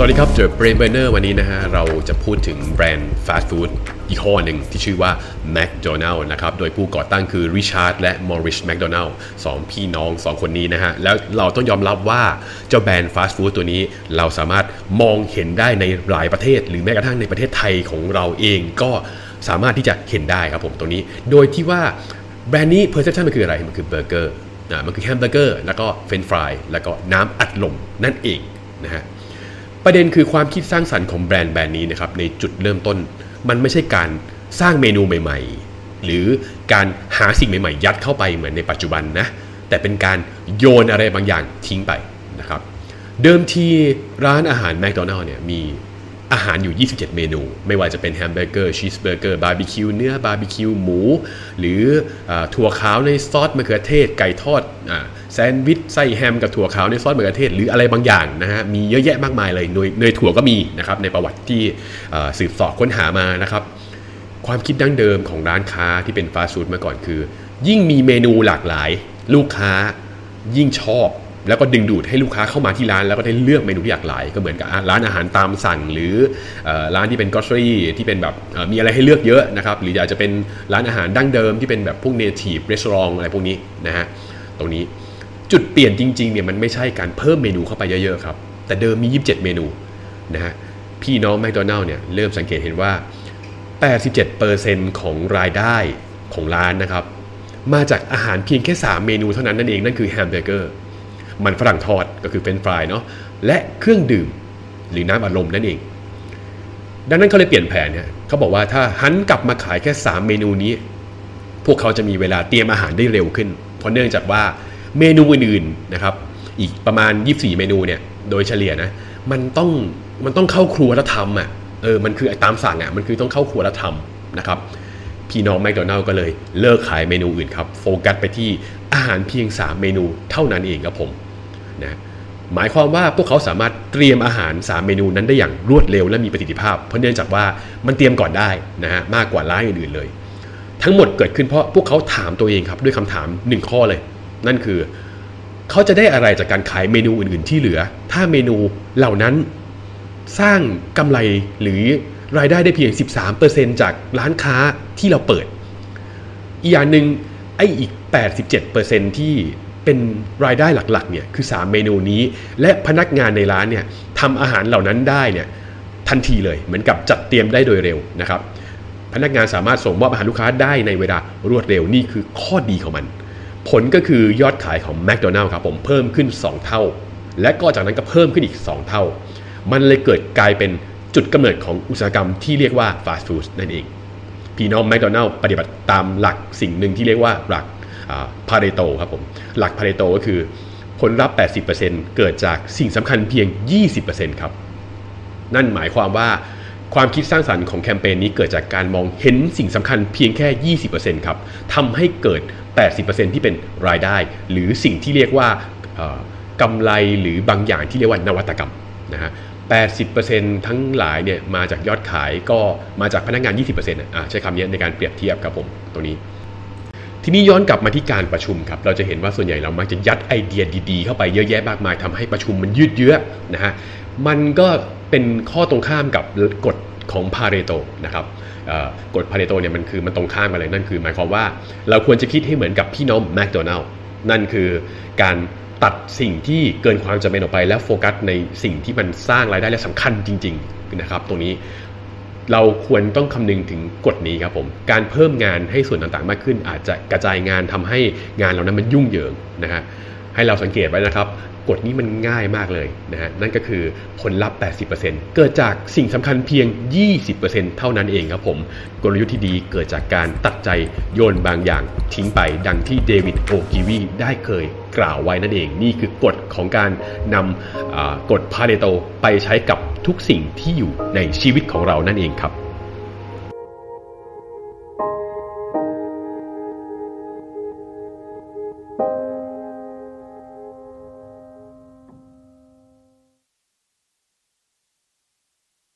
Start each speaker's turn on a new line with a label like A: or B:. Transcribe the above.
A: สวัสดีครับเจอเบรนเบอร์เนอร์วันนี้นะฮะ เราจะพูดถึงแบรนด์ฟาสต์ฟู้ดยี่ห้อหนึ่งที่ชื่อว่า McDonald นะครับ โดยผู้ก่อตั้งคือริชาร์ดและมอริชแมคโดนัลล์สองพี่น้องสองคนนี้นะฮะ แล้วเราต้องยอมรับว่าเจ้าแบรนด์ฟาสต์ฟู้ดตัวนี้เราสามารถมองเห็นได้ในหลายประเทศ หรือแม้กระทั่งในประเทศไทยของเราเองก็สามารถที่จะเห็นได้ครับผมตัวนี้ โดยที่ว่าแบรนด์นี้ perception มันคืออะไรมันคือเบอร์เกอร์นะมันคือแฮมเบอร์เกอร์แล้วก็เฟรนฟรายแล้วก็น้ำอัดลมนั่นเองนะฮะ ประเด็นคือความคิดสร้างสรรค์ของแบรนด์แบรนด์นี้นะครับในจุดเริ่มต้น มันไม่ใช่การสร้างเมนูใหม่ ๆ หรือการหาสิ่งใหม่ ๆ ยัดเข้าไปเหมือนในปัจจุบันนะแต่เป็นการโยนอะไรบางอย่างทิ้งไปนะครับเดิมทีร้านอาหารแมคโดนัลล์เนี่ยมีอาหารอยู่ 27 เมนู ไม่ว่าจะเป็นแฮมเบอร์เกอร์ชีสเบอร์เกอร์บาร์บีคิวเนื้อบาร์บีคิวหมู หรือถั่วขาวในซอสมะเขือเทศ ไก่ทอดอ แซนด์วิชไส้แฮมกับถั่วขาวในซอสมะเขือเทศหรืออะไรบางอย่างนะฮะมีเยอะแยะมากมายเลยเนยเนยถั่วก็มีนะครับในประวัติที่สืบสอบค้นหามานะครับความคิดดั้งเดิมของร้านค้าที่เป็นฟาสต์ฟู้ดมาก่อนคือ ยิ่งมีเมนูหลากหลาย ลูกค้ายิ่งชอบ แล้วก็ดึงดูดให้ลูกค้าเข้ามาที่ร้าน แล้วก็ได้เลือกเมนูที่หลากหลาย ก็เหมือนกับร้านอาหารตามสั่ง หรือร้านที่เป็นกอสซี่ที่เป็นแบบมีอะไรให้เลือกเยอะนะครับหรืออยากจะเป็นร้านอาหารดั้งเดิมที่เป็นแบบพวก native resort อะไรพวกนี้นะฮะตรงนี้ จุดเปลี่ยนจริงๆเนี่ยมันไม่ใช่การเพิ่มเมนูเข้าไปเยอะๆครับ แต่เดิมมี 27 เมนูนะฮะพี่น้องแมคโดนัลล์เนี่ยเริ่มสังเกตเห็นว่า 87%ของรายได้ของร้านนะครับ มาจากอาหารเพียงแค่ 3 เมนูเท่านั้นนั่นเอง นั่นคือแฮมเบอร์เกอร์มันฝรั่งทอดก็คือเฟรนช์ฟรายเนาะและเครื่องดื่มหรือน้ำอัดลมนั่นเอง ดังนั้นเขาเลยเปลี่ยนแผนเนี่ยเขาบอกว่าถ้าหันกลับมาขายแค่ 3 เมนูนี้ พวกเขาจะมีเวลาเตรียมอาหารได้เร็วขึ้น เพราะเนื่องจากว่า เมนูอื่นๆนะครับ อีกประมาณ 24 เมนูเนี่ย โดยเฉลี่ยนะ มันต้องมันต้องเข้าครัวแล้วทำอะ เออ มันคือตามสั่งอะ มันคือต้องเข้าครัวแล้วทำนะครับ พี่น้องแมคโดนัลล์ก็เลยเลิกขายเมนูอื่นครับ โฟกัสไปที่อาหารเพียง 3 เมนูเท่านั้นเองครับผมนะหมายความว่าพวกเขาสามารถเตรียมอาหาร 3 เมนูนั้นได้อย่างรวดเร็วและมีประสิทธิภาพ เพราะเนื่องจากว่ามันเตรียมก่อนได้นะฮะมากกว่าร้านอื่นๆเลย ทั้งหมดเกิดขึ้นเพราะพวกเขาถามตัวเองครับด้วยคำถามหนึ่งข้อเลย นั่นคือเขาจะได้อะไรจากการขายเมนูอื่น ๆ ที่เหลือ ถ้าเมนูเหล่านั้นสร้างกำไรหรือรายได้ได้เพียง 13%จากร้านค้าที่เราเปิด อีกอย่างหนึ่งไอ้อีก 87%ที่เป็นรายได้หลักๆเนี่ยคือ 3 เมนูนี้ และพนักงานในร้านเนี่ยทำอาหารเหล่านั้นได้เนี่ยทันทีเลยเหมือนกับจัดเตรียมได้โดยเร็วนะครับ พนักงานสามารถส่งมอบอาหารลูกค้าได้ในเวลารวดเร็วนี่คือข้อดีของมัน ผลก็คือยอดขายของ McDonald ครับผมเพิ่มขึ้น 2 เท่า และก็จากนั้นก็เพิ่มขึ้นอีก 2 เท่า มันเลยเกิดกลายเป็นจุดกำเนิดของอุตสาหกรรมที่เรียกว่าฟาสต์ฟู้ดนั่นเอง พี่น้องแมคโดนัลล์ปฏิบัติตามหลักสิ่งหนึ่งที่เรียกว่าหลักพาเรโตครับผมหลักพาเรโตก็คือผลลัพธ์ 80%เกิดจากสิ่งสำคัญเพียง 20%ครับ นั่นหมายความว่า ความคิดสร้างสรรค์ของแคมเปญนี้เกิดจากการมองเห็นสิ่งสำคัญเพียงแค่ 20%ครับทำให้เกิด 80%ที่เป็นรายได้ หรือสิ่งที่เรียกว่ากำไรหรือบางอย่างที่เรียกว่านวัตกรรมนะฮะ80%ทั้งหลายเนี่ยมาจากยอดขายก็มาจากพนักงาน 20%อะใช้คำนี้ในการเปรียบเทียบครับผมตรงนี้ ทีนี้ย้อนกลับมาที่การประชุมครับ เราจะเห็นว่าส่วนใหญ่เรามักจะยัดไอเดียดีๆ เข้าไปเยอะแยะมากมายทำให้ประชุมมันยืดเยื้อนะฮะมันก็ เป็นข้อตรงข้ามกับกฎของพาเรโตนะครับกฎพาเรโตเนี่ยมันคือมันตรงข้ามกันเลยนั่นคือ หมายความว่าเราควรจะคิดให้เหมือนกับพี่น้องแมคโดนัลล์นั่นคือการตัดสิ่งที่เกินความจำเป็นออกไป แล้วโฟกัสในสิ่งที่มันสร้างรายได้และสำคัญจริงๆนะครับ ตรงนี้เราควรต้องคำนึงถึงกฎนี้ครับผม การเพิ่มงานให้ส่วนต่างๆมากขึ้น อาจจะกระจายงานทำให้งานเหล่านั้นมันยุ่งเหยิงนะฮะ ให้เราสังเกตไว้นะครับกฎนี้มันง่ายมากเลยนะฮะนั่นก็คือผลลัพธ์ 80%เกิดจากสิ่งสำคัญเพียง 20%เท่านั้นเองครับผม กลยุทธ์ที่ดีเกิดจากการตัดใจโยนบางอย่างทิ้งไปดังที่เดวิดโอกิวีได้เคยกล่าวไว้นั่นเอง นี่คือกฎของการนำกฎพาเรโตไปใช้กับทุกสิ่งที่อยู่ในชีวิตของเรานั่นเองครับ